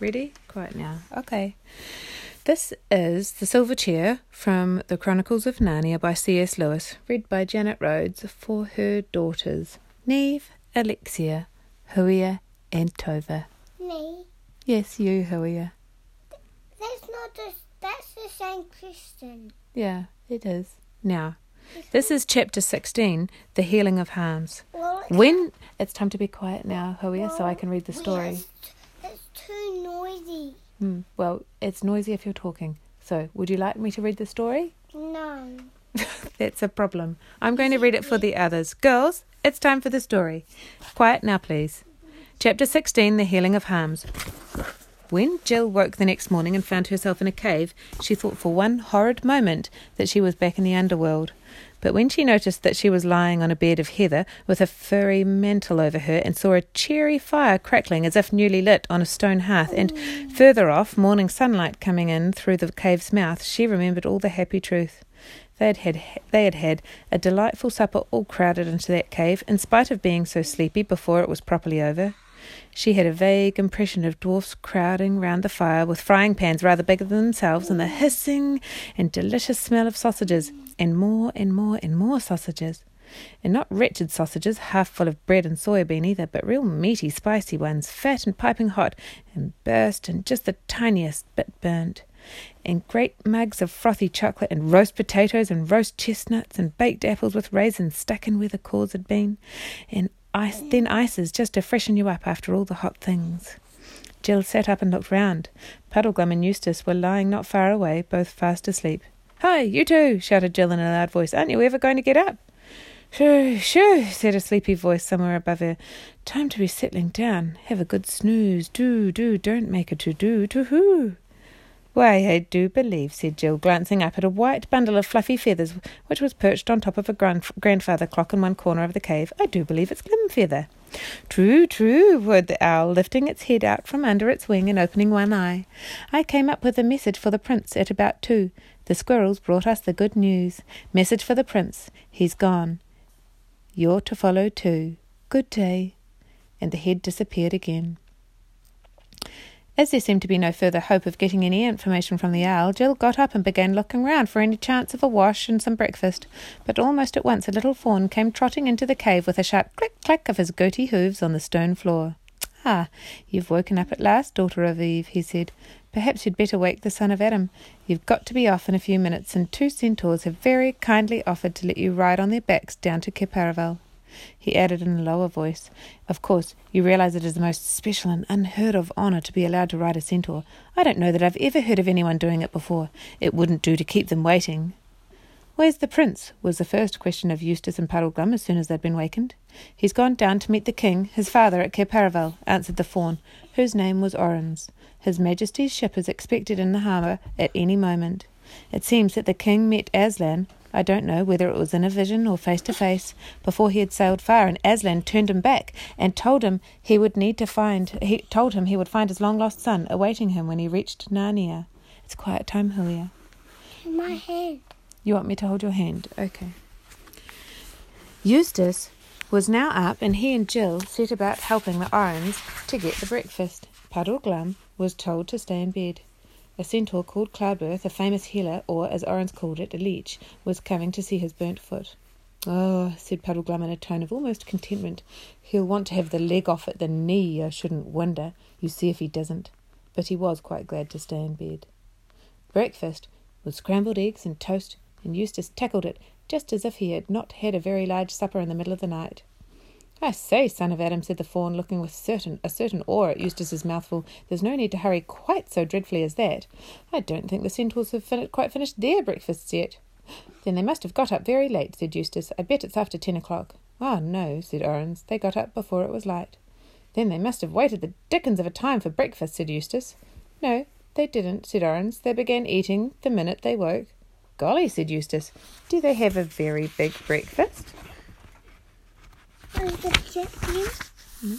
Ready? Quiet now. Okay. This is The Silver Chair from The Chronicles of Narnia by C.S. Lewis, read by Janet Rhodes for her daughters, Neve, Alexia, Huia, and Tova. Me? Yes, you, Huia. That's not the. That's the same Christian. Yeah, it is. Now, this is chapter 16, The Healing of Harms. Well, When it's time to be quiet now, Huia, so I can read the story. It's, it's too noisy. Hmm. Well, it's noisy if you're talking. So, would you like me to read the story? No. That's a problem. I'm going to read it for the others. Girls, it's time for the story. Quiet now, please. Chapter 16 The Healing of Harms. When Jill woke the next morning and found herself in a cave, she thought for one horrid moment that she was back in the underworld. But when she noticed that she was lying on a bed of heather with a furry mantle over her and saw a cheery fire crackling as if newly lit on a stone hearth, and further off morning sunlight coming in through the cave's mouth, she remembered all the happy truth. They had had they had had a delightful supper all crowded into that cave, in spite of being so sleepy before it was properly over. She had a vague impression of dwarfs crowding round the fire with frying pans rather bigger than themselves, and the hissing and delicious smell of sausages, and more and more and more sausages. And not wretched sausages, half full of bread and soybean either, but real meaty, spicy ones, fat and piping hot, and burst and just the tiniest bit burnt. And great mugs of frothy chocolate, and roast potatoes, and roast chestnuts, and baked apples with raisins stuck in where the cores had been, and ice, then ices just to freshen you up after all the hot things. Jill sat up and looked round. Puddleglum and Eustace were lying not far away, both fast asleep. Hi, you two! shouted Jill in a loud voice. Aren't you ever going to get up? Shoo, shoo, said a sleepy voice somewhere above her. Time to be settling down. Have a good snooze. Do, do, don't make a to do, to hoo. Why, I do believe, said Jill, glancing up at a white bundle of fluffy feathers which was perched on top of a grand- grandfather clock in one corner of the cave. I do believe it's Glimfeather. True, true, whirred the owl, lifting its head out from under its wing and opening one eye. I came up with a message for the prince at about two. The squirrels brought us the good news. Message for the prince. He's gone. You're to follow too. Good day. And the head disappeared again. As there seemed to be no further hope of getting any information from the owl, Jill got up and began looking round for any chance of a wash and some breakfast. But almost at once a little fawn came trotting into the cave with a sharp click clack of his goaty hooves on the stone floor. Ah, you've woken up at last, daughter of Eve, he said. Perhaps you'd better wake the son of Adam. You've got to be off in a few minutes, and two centaurs have very kindly offered to let you ride on their backs down to Cair Paravel. He added in a lower voice, Of course, you realize it is the most special and unheard of honor to be allowed to ride a centaur. I don't know that I've ever heard of anyone doing it before. It wouldn't do to keep them waiting. Where's the prince? was the first question of Eustace and Puddleglum as soon as they'd been wakened. He's gone down to meet the king, his father, at Cair Paravel, answered the fawn, whose name was Orruns. His Majesty's ship is expected in the harbour at any moment. It seems that the king met Aslan, I don't know whether it was in a vision or face to face, before he had sailed far, and Aslan turned him back and told him he would need to find he told him he would find his long lost son awaiting him when he reached Narnia. It's quiet time, Hulia. My hand. You want me to hold your hand? Okay. Eustace was now up, and he and Jill set about helping the Orruns to get the breakfast. Puddleglum was told to stay in bed. A centaur called Cloudbirth, a famous healer, or as Orruns called it, a leech, was coming to see his burnt foot. Oh, said Puddleglum in a tone of almost contentment. He'll want to have the leg off at the knee, I shouldn't wonder. You see if he doesn't. But he was quite glad to stay in bed. Breakfast was scrambled eggs and toast, and Eustace tackled it just as if he had not had a very large supper in the middle of the night. I say, son of Adam, said the fawn, looking with certain a certain awe at Eustace's mouthful. There's no need to hurry quite so dreadfully as that. I don't think the centaurs have fin- quite finished their breakfasts yet. Then they must have got up very late, said Eustace. I bet it's after ten o'clock. Ah, no, said Orruns. They got up before it was light. Then they must have waited the dickens of a time for breakfast, said Eustace. No, they didn't, said Orruns. They began eating the minute they woke. Golly, said Eustace. Do they have a very big breakfast? Chicken? Hmm?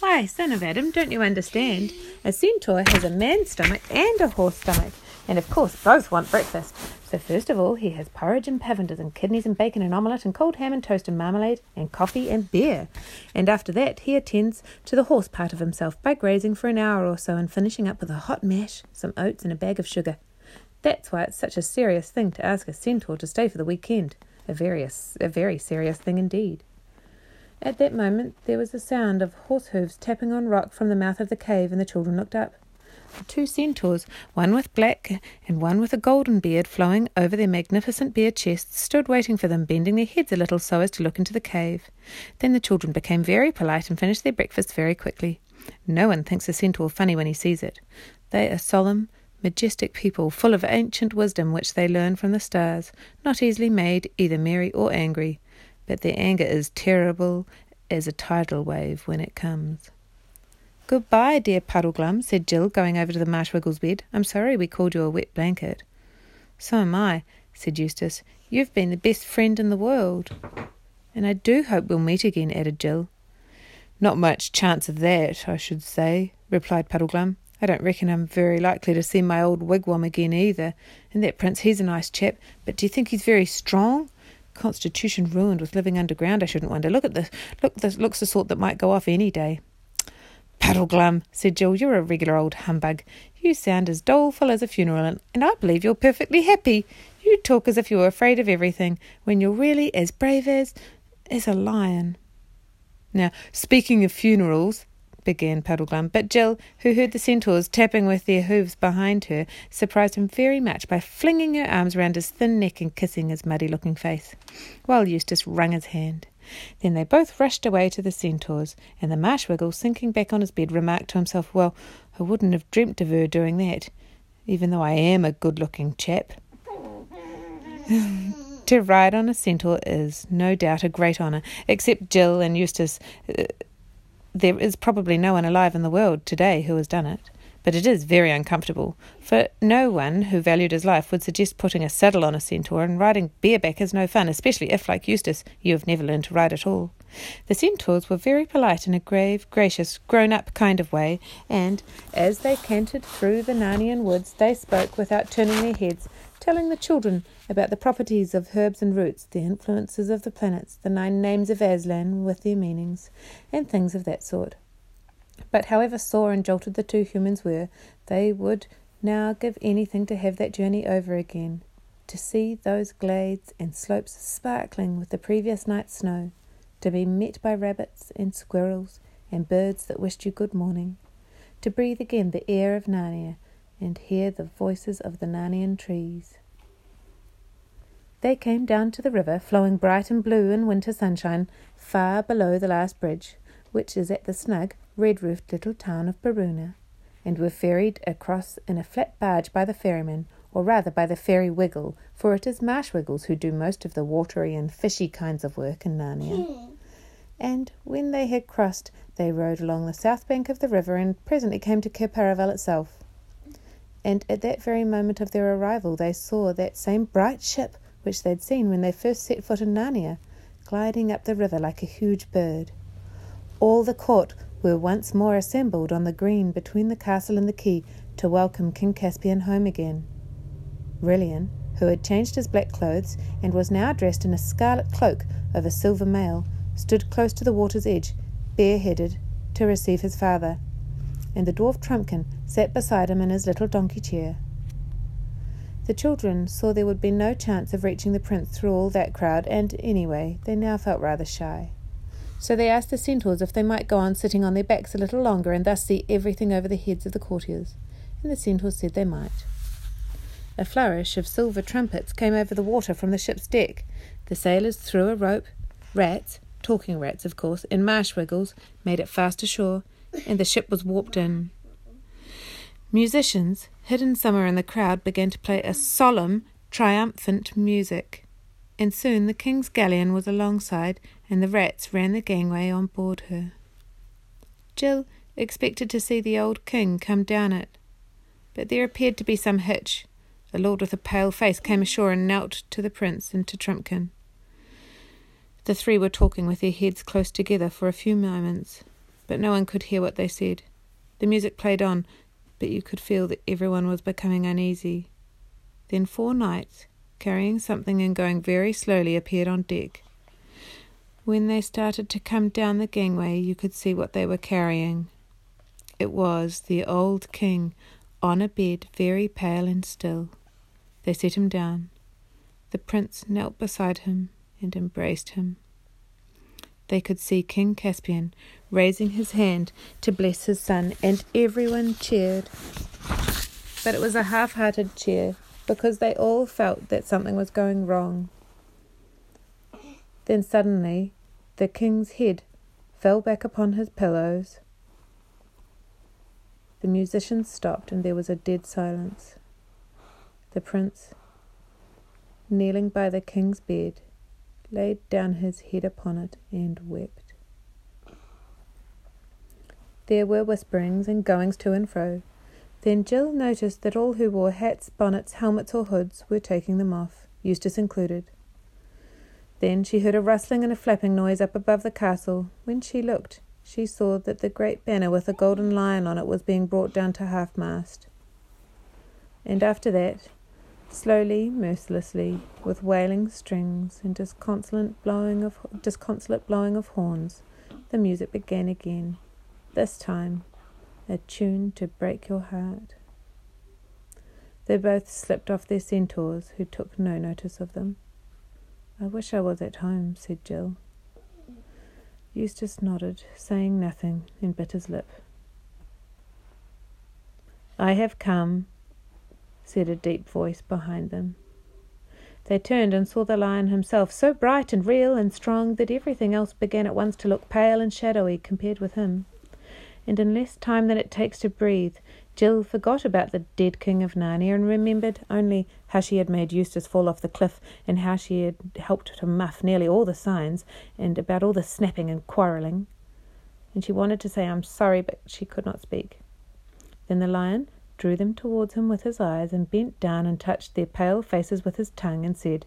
Why, son of Adam, don't you understand? A centaur has a man's stomach and a horse stomach, and of course both want breakfast. So first of all, he has porridge and pavenders and kidneys and bacon and omelette and cold ham and toast and marmalade and coffee and beer. And after that, he attends to the horse part of himself by grazing for an hour or so and finishing up with a hot mash, some oats, and a bag of sugar. That's why it's such a serious thing to ask a centaur to stay for the weekend. A very, a very serious thing indeed. At that moment there was the sound of horse hooves tapping on rock from the mouth of the cave, and the children looked up. The two centaurs, one with black and one with a golden beard flowing over their magnificent bare chests, stood waiting for them, bending their heads a little so as to look into the cave. Then the children became very polite and finished their breakfast very quickly. No one thinks a centaur funny when he sees it. They are solemn, majestic people, full of ancient wisdom which they learn from the stars, not easily made either merry or angry but their anger is terrible as a tidal wave when it comes. Goodbye, dear Puddleglum, said Jill, going over to the Marshwiggles bed. I'm sorry we called you a wet blanket. So am I, said Eustace. You've been the best friend in the world. And I do hope we'll meet again, added Jill. Not much chance of that, I should say, replied Puddleglum. I don't reckon I'm very likely to see my old wigwam again either. And that prince, he's a nice chap, but do you think he's very strong? Constitution ruined with living underground, I shouldn't wonder. Look at this. Look, this looks the sort that might go off any day. Puddleglum, said Jill, you're a regular old humbug. You sound as doleful as a funeral, and, and I believe you're perfectly happy. You talk as if you were afraid of everything, when you're really as brave as as a lion. Now, speaking of funerals, began Puddleglum, but Jill, who heard the centaurs tapping with their hooves behind her, surprised him very much by flinging her arms round his thin neck and kissing his muddy looking face, while Eustace wrung his hand. Then they both rushed away to the centaurs, and the Marshwiggle, sinking back on his bed, remarked to himself, Well, I wouldn't have dreamt of her doing that, even though I am a good looking chap. to ride on a centaur is, no doubt, a great honour, except Jill and Eustace. Uh, there is probably no one alive in the world today who has done it, but it is very uncomfortable, for no one who valued his life would suggest putting a saddle on a centaur, and riding bareback is no fun, especially if, like Eustace, you have never learned to ride at all. The centaurs were very polite in a grave, gracious, grown up kind of way, and as they cantered through the Narnian woods, they spoke without turning their heads telling the children about the properties of herbs and roots, the influences of the planets, the nine names of Aslan with their meanings, and things of that sort. But however sore and jolted the two humans were, they would now give anything to have that journey over again, to see those glades and slopes sparkling with the previous night's snow, to be met by rabbits and squirrels and birds that wished you good morning, to breathe again the air of Narnia and hear the voices of the Narnian trees. They came down to the river, flowing bright and blue in winter sunshine, far below the last bridge, which is at the snug, red roofed little town of Beruna, and were ferried across in a flat barge by the ferryman, or rather by the ferry wiggle, for it is Marshwiggles who do most of the watery and fishy kinds of work in Narnia. Hmm. And when they had crossed, they rowed along the south bank of the river and presently came to Cair itself and at that very moment of their arrival they saw that same bright ship which they had seen when they first set foot in Narnia, gliding up the river like a huge bird. All the court were once more assembled on the green between the castle and the quay to welcome King Caspian home again. Rilian, who had changed his black clothes and was now dressed in a scarlet cloak over silver mail, stood close to the water's edge, bareheaded, to receive his father and the dwarf Trumpkin sat beside him in his little donkey chair. The children saw there would be no chance of reaching the prince through all that crowd, and anyway, they now felt rather shy. So they asked the centaurs if they might go on sitting on their backs a little longer and thus see everything over the heads of the courtiers, and the centaurs said they might. A flourish of silver trumpets came over the water from the ship's deck. The sailors threw a rope. Rats, talking rats, of course, in Marshwiggles, made it fast ashore, and the ship was warped in. Musicians, hidden somewhere in the crowd, began to play a solemn, triumphant music, and soon the king's galleon was alongside, and the rats ran the gangway on board her. Jill expected to see the old king come down it, but there appeared to be some hitch. A lord with a pale face came ashore and knelt to the prince and to Trumpkin. The three were talking with their heads close together for a few moments but no one could hear what they said. The music played on, but you could feel that everyone was becoming uneasy. Then four knights, carrying something and going very slowly, appeared on deck. When they started to come down the gangway, you could see what they were carrying. It was the old king on a bed, very pale and still. They set him down. The prince knelt beside him and embraced him. They could see King Caspian raising his hand to bless his son, and everyone cheered. But it was a half hearted cheer because they all felt that something was going wrong. Then suddenly the king's head fell back upon his pillows. The musicians stopped and there was a dead silence. The prince, kneeling by the king's bed, laid down his head upon it and wept. There were whisperings and goings to and fro. Then Jill noticed that all who wore hats, bonnets, helmets, or hoods were taking them off, Eustace included. Then she heard a rustling and a flapping noise up above the castle. When she looked, she saw that the great banner with a golden lion on it was being brought down to half mast. And after that, slowly, mercilessly, with wailing strings and disconsolate blowing of disconsolate blowing of horns, the music began again. This time a tune to break your heart. They both slipped off their centaurs, who took no notice of them. I wish I was at home, said Jill. Eustace nodded, saying nothing, and bit his lip. I have come, said a deep voice behind them. They turned and saw the lion himself, so bright and real and strong that everything else began at once to look pale and shadowy compared with him and in less time than it takes to breathe, Jill forgot about the dead king of Narnia and remembered only how she had made Eustace fall off the cliff and how she had helped to muff nearly all the signs and about all the snapping and quarrelling. And she wanted to say, I'm sorry, but she could not speak. Then the lion drew them towards him with his eyes and bent down and touched their pale faces with his tongue and said,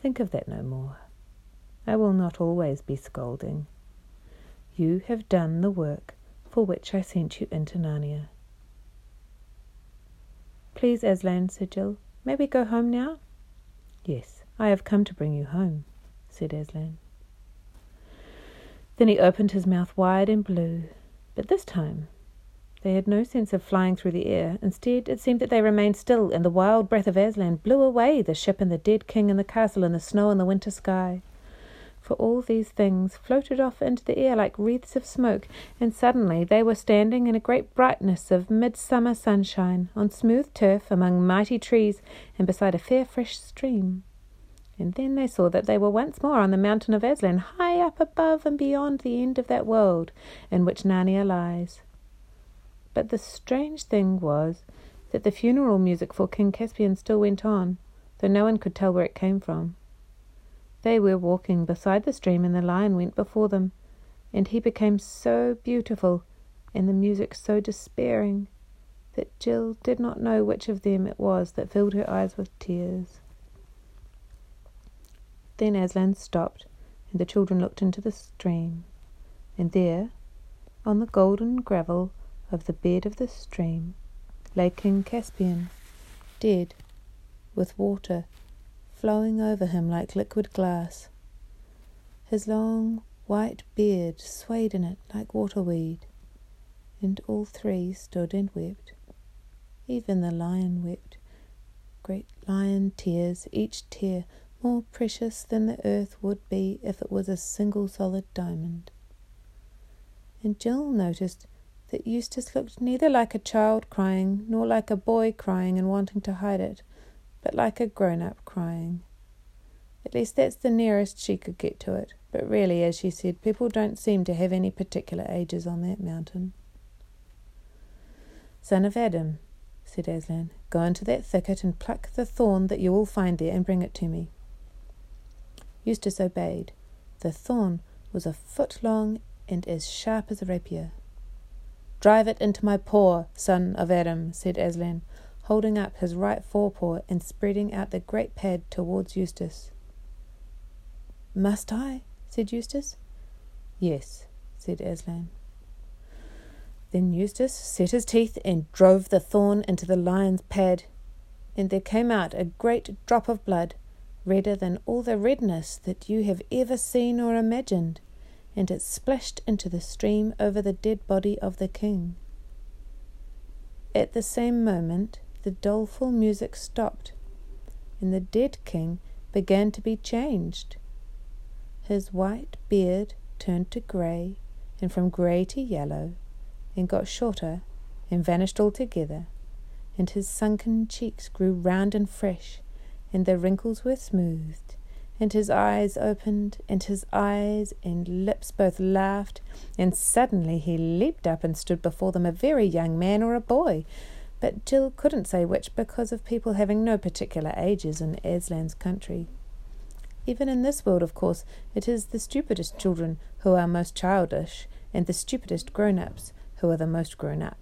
Think of that no more. I will not always be scolding. You have done the work for which I sent you into Narnia. Please, Aslan, said Jill, may we go home now? Yes, I have come to bring you home, said Aslan. Then he opened his mouth wide and blew, but this time they had no sense of flying through the air. Instead, it seemed that they remained still, and the wild breath of Aslan blew away the ship and the dead king and the castle and the snow and the winter sky for all these things floated off into the air like wreaths of smoke, and suddenly they were standing in a great brightness of midsummer sunshine, on smooth turf, among mighty trees, and beside a fair fresh stream. And then they saw that they were once more on the mountain of Aslan, high up above and beyond the end of that world in which Narnia lies. But the strange thing was that the funeral music for King Caspian still went on, though no one could tell where it came from. They were walking beside the stream, and the lion went before them, and he became so beautiful, and the music so despairing, that Jill did not know which of them it was that filled her eyes with tears. Then Aslan stopped, and the children looked into the stream, and there, on the golden gravel of the bed of the stream, lay King Caspian, dead, with water flowing over him like liquid glass. His long white beard swayed in it like waterweed, and all three stood and wept. Even the lion wept, great lion tears, each tear more precious than the earth would be if it was a single solid diamond. And Jill noticed that Eustace looked neither like a child crying nor like a boy crying and wanting to hide it, but like a grown up crying. At least that's the nearest she could get to it. But really, as she said, people don't seem to have any particular ages on that mountain. Son of Adam, said Aslan, go into that thicket and pluck the thorn that you will find there and bring it to me. Eustace obeyed. The thorn was a foot long and as sharp as a rapier. Drive it into my paw, son of Adam, said Aslan, holding up his right forepaw and spreading out the great pad towards Eustace. Must I? said Eustace. Yes, said Aslan. Then Eustace set his teeth and drove the thorn into the lion's pad, and there came out a great drop of blood, redder than all the redness that you have ever seen or imagined, and it splashed into the stream over the dead body of the king. At the same moment, the doleful music stopped, and the dead king began to be changed. His white beard turned to grey, and from grey to yellow, and got shorter, and vanished altogether, and his sunken cheeks grew round and fresh, and the wrinkles were smoothed, and his eyes opened, and his eyes and lips both laughed, and suddenly he leaped up and stood before them a very young man or a boy, but Jill couldn't say which because of people having no particular ages in Aslan's country. Even in this world, of course, it is the stupidest children who are most childish, and the stupidest grown ups who are the most grown up.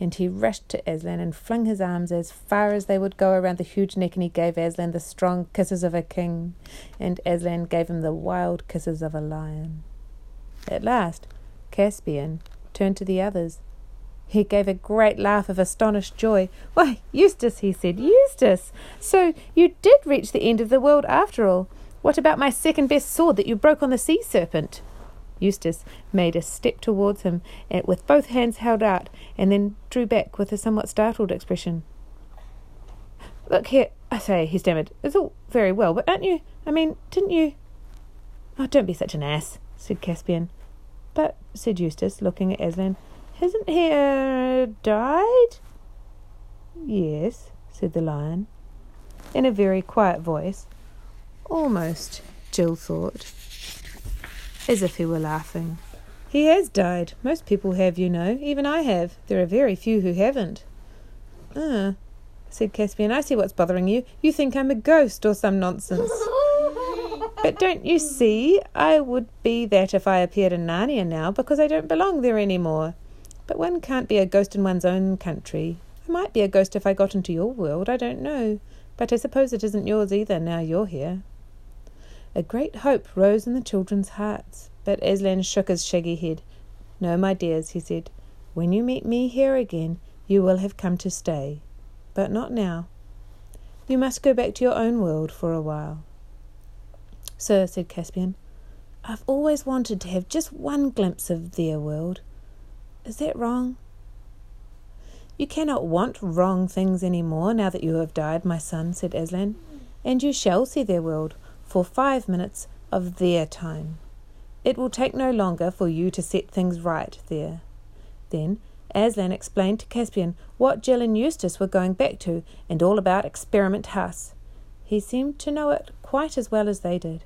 And he rushed to Aslan and flung his arms as far as they would go around the huge neck, and he gave Aslan the strong kisses of a king, and Aslan gave him the wild kisses of a lion. At last, Caspian turned to the others he gave a great laugh of astonished joy. Why, Eustace, he said, Eustace! So you did reach the end of the world after all. What about my second best sword that you broke on the sea serpent? Eustace made a step towards him eh, with both hands held out, and then drew back with a somewhat startled expression. Look here, I say, he stammered. It's all very well, but aren't you? I mean, didn't you? Oh, don't be such an ass, said Caspian. But, said Eustace, looking at Aslan, Hasn't he uh, died? Yes, said the lion, in a very quiet voice, almost, Jill thought, as if he were laughing. He has died. Most people have, you know. Even I have. There are very few who haven't. Ah, said Caspian. I see what's bothering you. You think I'm a ghost or some nonsense. but don't you see? I would be that if I appeared in Narnia now, because I don't belong there any more. But one can't be a ghost in one's own country. I might be a ghost if I got into your world, I don't know. But I suppose it isn't yours either now you're here. A great hope rose in the children's hearts, but Aslan shook his shaggy head. No, my dears, he said. When you meet me here again, you will have come to stay. But not now. You must go back to your own world for a while. Sir, said Caspian, I've always wanted to have just one glimpse of their world. Is that wrong? You cannot want wrong things any more now that you have died, my son, said Aslan, and you shall see their world for five minutes of their time. It will take no longer for you to set things right there. Then Aslan explained to Caspian what Jill and Eustace were going back to, and all about Experiment House. He seemed to know it quite as well as they did.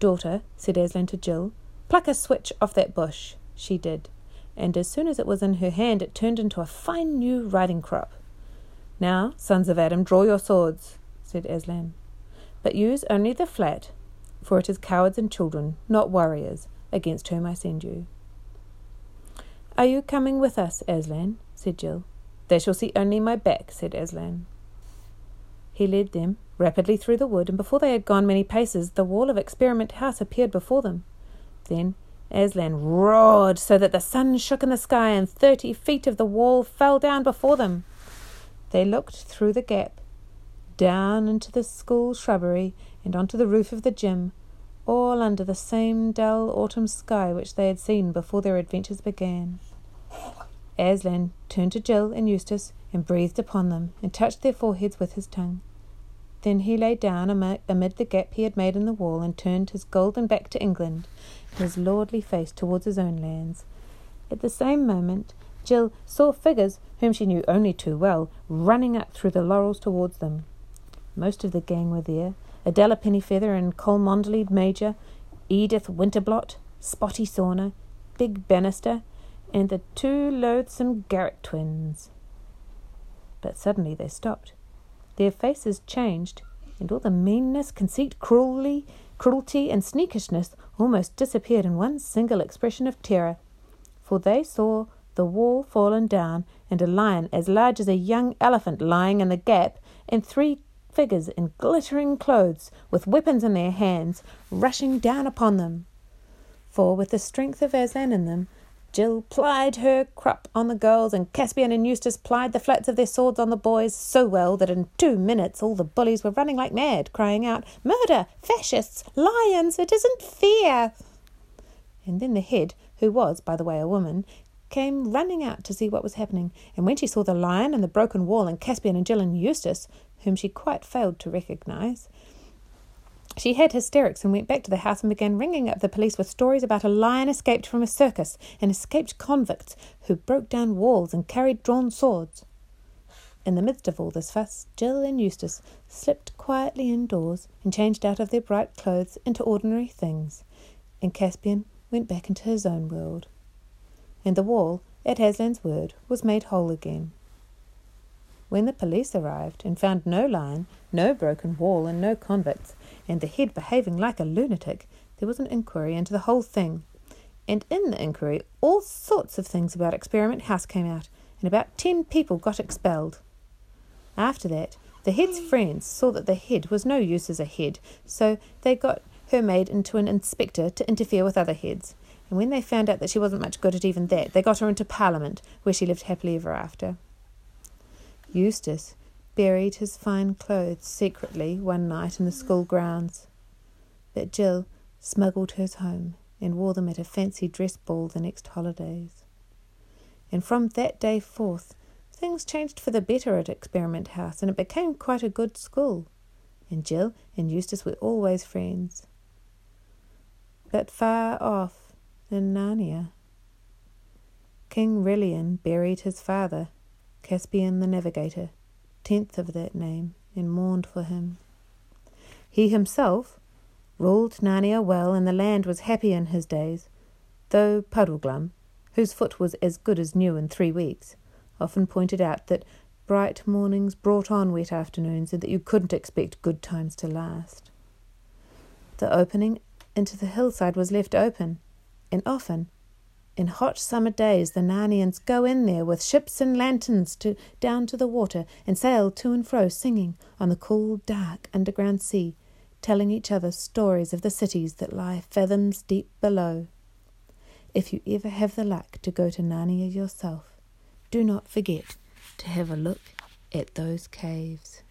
Daughter, said Aslan to Jill, pluck a switch off that bush. She did and as soon as it was in her hand, it turned into a fine new riding crop. Now, sons of Adam, draw your swords, said Aslan, but use only the flat, for it is cowards and children, not warriors, against whom I send you. Are you coming with us, Aslan? said Jill. They shall see only my back, said Aslan. He led them rapidly through the wood, and before they had gone many paces, the wall of Experiment House appeared before them. Then Aslan roared so that the sun shook in the sky and thirty feet of the wall fell down before them. They looked through the gap, down into the school shrubbery and onto the roof of the gym, all under the same dull autumn sky which they had seen before their adventures began. Aslan turned to Jill and Eustace and breathed upon them and touched their foreheads with his tongue. Then he lay down amid the gap he had made in the wall and turned his golden back to England his lordly face towards his own lands. At the same moment, Jill saw figures whom she knew only too well running up through the laurels towards them. Most of the gang were there Adela Pennyfather and Cholmondeley Major, Edith Winterblott, Spotty Sorner, Big Bannister, and the two loathsome Garrett twins. But suddenly they stopped. Their faces changed, and all the meanness, conceit, cruelty, cruelty, and sneakishness almost disappeared in one single expression of terror, for they saw the wall fallen down and a lion as large as a young elephant lying in the gap, and three figures in glittering clothes with weapons in their hands rushing down upon them. For with the strength of Aslan in them, Jill plied her crop on the girls, and Caspian and Eustace plied the flats of their swords on the boys so well that in two minutes all the bullies were running like mad, crying out, Murder! Fascists! Lions! It isn't fair! And then the head, who was, by the way, a woman, came running out to see what was happening, and when she saw the lion and the broken wall and Caspian and Jill and Eustace, whom she quite failed to recognise, she had hysterics and went back to the house and began ringing up the police with stories about a lion escaped from a circus and escaped convicts who broke down walls and carried drawn swords. In the midst of all this fuss, Jill and Eustace slipped quietly indoors and changed out of their bright clothes into ordinary things, and Caspian went back into his own world. And the wall, at Aslan's word, was made whole again. When the police arrived and found no lion, no broken wall, and no convicts, and the head behaving like a lunatic, there was an inquiry into the whole thing. And in the inquiry, all sorts of things about Experiment House came out, and about ten people got expelled. After that, the head's hmm. friends saw that the head was no use as a head, so they got her made into an inspector to interfere with other heads. And when they found out that she wasn't much good at even that, they got her into Parliament, where she lived happily ever after. Eustace, buried his fine clothes secretly one night in the school grounds. But Jill smuggled hers home and wore them at a fancy dress ball the next holidays. And from that day forth, things changed for the better at Experiment House, and it became quite a good school. And Jill and Eustace were always friends. But far off in Narnia, King Rilian buried his father, Caspian the Navigator, tenth of that name, and mourned for him. He himself ruled Narnia well, and the land was happy in his days, though Puddleglum, whose foot was as good as new in three weeks, often pointed out that bright mornings brought on wet afternoons, and that you couldn't expect good times to last. The opening into the hillside was left open, and often in hot summer days, the Narnians go in there with ships and lanterns to, down to the water and sail to and fro, singing on the cool, dark underground sea, telling each other stories of the cities that lie fathoms deep below. If you ever have the luck to go to Narnia yourself, do not forget to have a look at those caves.